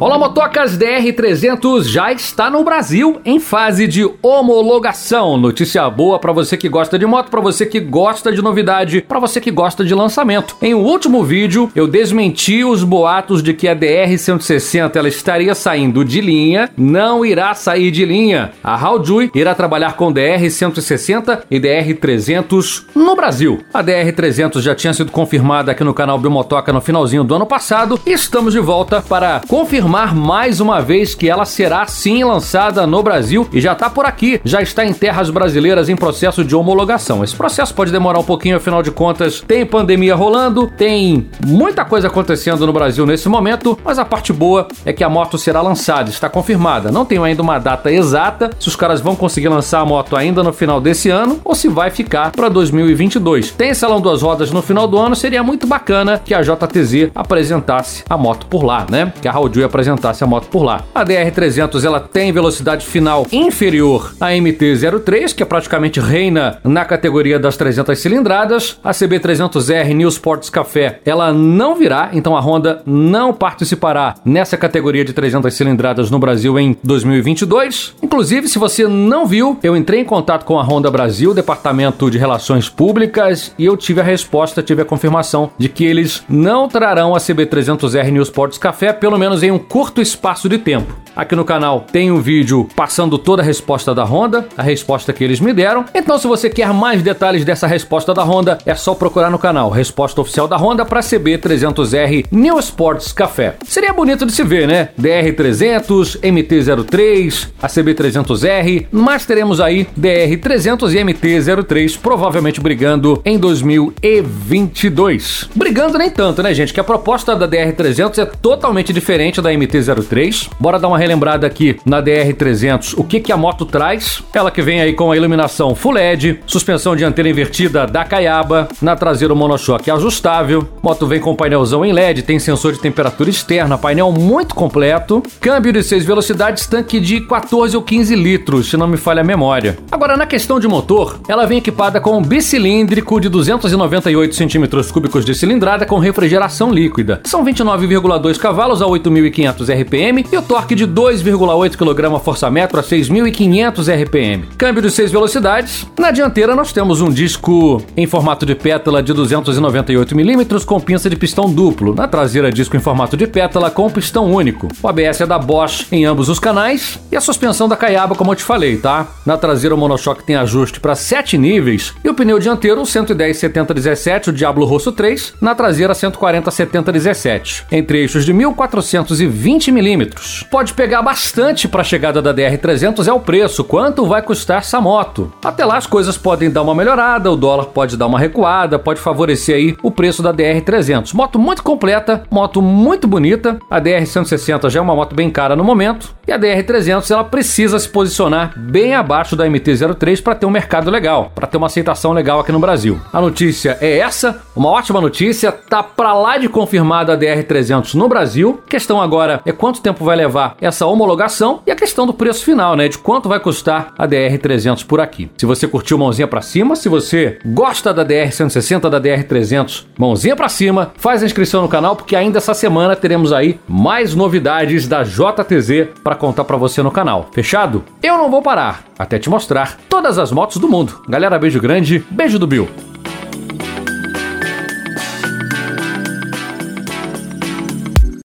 Olá, motocas DR300 já está no Brasil em fase de homologação. Notícia boa para você que gosta de moto, para você que gosta de novidade, para você que gosta de lançamento. Em um último vídeo, eu desmenti os boatos de que a DR160 ela estaria saindo de linha. Não irá sair de linha. A Haojui irá trabalhar com DR160 e DR300 no Brasil. A DR300 já tinha sido confirmada aqui no canal Biomotoca no finalzinho do ano passado estamos de volta para confirmar confirmar mais uma vez que ela será sim lançada no Brasil e já está por aqui, já está em terras brasileiras em processo de homologação. Esse processo pode demorar um pouquinho, afinal de contas, tem pandemia rolando, tem muita coisa acontecendo no Brasil nesse momento, mas a parte boa é que a moto será lançada, está confirmada. Não tenho ainda uma data exata se os caras vão conseguir lançar a moto ainda no final desse ano ou se vai ficar para 2022. Tem salão duas rodas no final do ano, seria muito bacana que a JTZ apresentasse a moto por lá, né? Que a Raul apresentasse a moto por lá. A DR300 ela tem velocidade final inferior à MT-03, que é praticamente reina na categoria das 300 cilindradas. A CB300R New Sports Café ela não virá, então a Honda não participará nessa categoria de 300 cilindradas no Brasil em 2022. Inclusive, se você não viu, eu entrei em contato com a Honda Brasil, Departamento de Relações Públicas, e eu tive a resposta, tive a confirmação de que eles não trarão a CB300R New Sports Café, pelo menos em um curto espaço de tempo. Aqui no canal tem um vídeo passando toda a resposta da Honda, a resposta que eles me deram. Então, se você quer mais detalhes dessa resposta da Honda, é só procurar no canal Resposta Oficial da Honda para CB300R New Sports Café. Seria bonito de se ver, né? DR300, MT-03, a CB300R, mas teremos aí DR300 e MT-03 provavelmente brigando em 2022. Brigando nem tanto, né, gente? Que a proposta da DR300 é totalmente diferente da MT-03. Bora dar uma relembrada aqui na DR300 o que, que a moto traz. Ela que vem aí com a iluminação Full LED, suspensão dianteira invertida da Caiaba, na traseira o monochoque ajustável. Moto vem com painelzão em LED, tem sensor de temperatura externa, painel muito completo. Câmbio de 6 velocidades, tanque de 14 ou 15 litros, se não me falha a memória. Agora, na questão de motor, ela vem equipada com um bicilíndrico de 298 centímetros cúbicos de cilindrada com refrigeração líquida. São 29,2 cavalos a 8.500 RPM e o torque de 2,8 kgfm a 6.500 RPM. Câmbio de 6 velocidades. Na dianteira nós temos um disco em formato de pétala de 298 mm com pinça de pistão duplo. Na traseira disco em formato de pétala com pistão único. O ABS é da Bosch em ambos os canais e a suspensão da Caiaba como eu te falei, tá? Na traseira o monochoque tem ajuste para 7 níveis e o pneu dianteiro 110 70 17, o Diablo Rosso 3, na traseira 140 70 17. Entre eixos de 1420 milímetros. Pode pegar bastante para a chegada da DR300 é o preço, quanto vai custar essa moto. Até lá as coisas podem dar uma melhorada, o dólar pode dar uma recuada, pode favorecer aí o preço da DR300. Moto muito completa, moto muito bonita. A DR160 já é uma moto bem cara no momento e a DR300 ela precisa se posicionar bem abaixo da MT-03 para ter um mercado legal, para ter uma aceitação legal aqui no Brasil. A notícia é essa, uma ótima notícia, tá para lá de confirmada a DR300 no Brasil. Questão agora é quanto tempo vai levar essa homologação e a questão do preço final, né, de quanto vai custar a DR300 por aqui. Se você curtiu mãozinha para cima, se você gosta da DR160, da DR300, mãozinha para cima, faz a inscrição no canal porque ainda essa semana teremos aí mais novidades da JTZ para contar para você no canal. Fechado? Eu não vou parar até te mostrar todas as motos do mundo. Galera, beijo grande, beijo do Bill.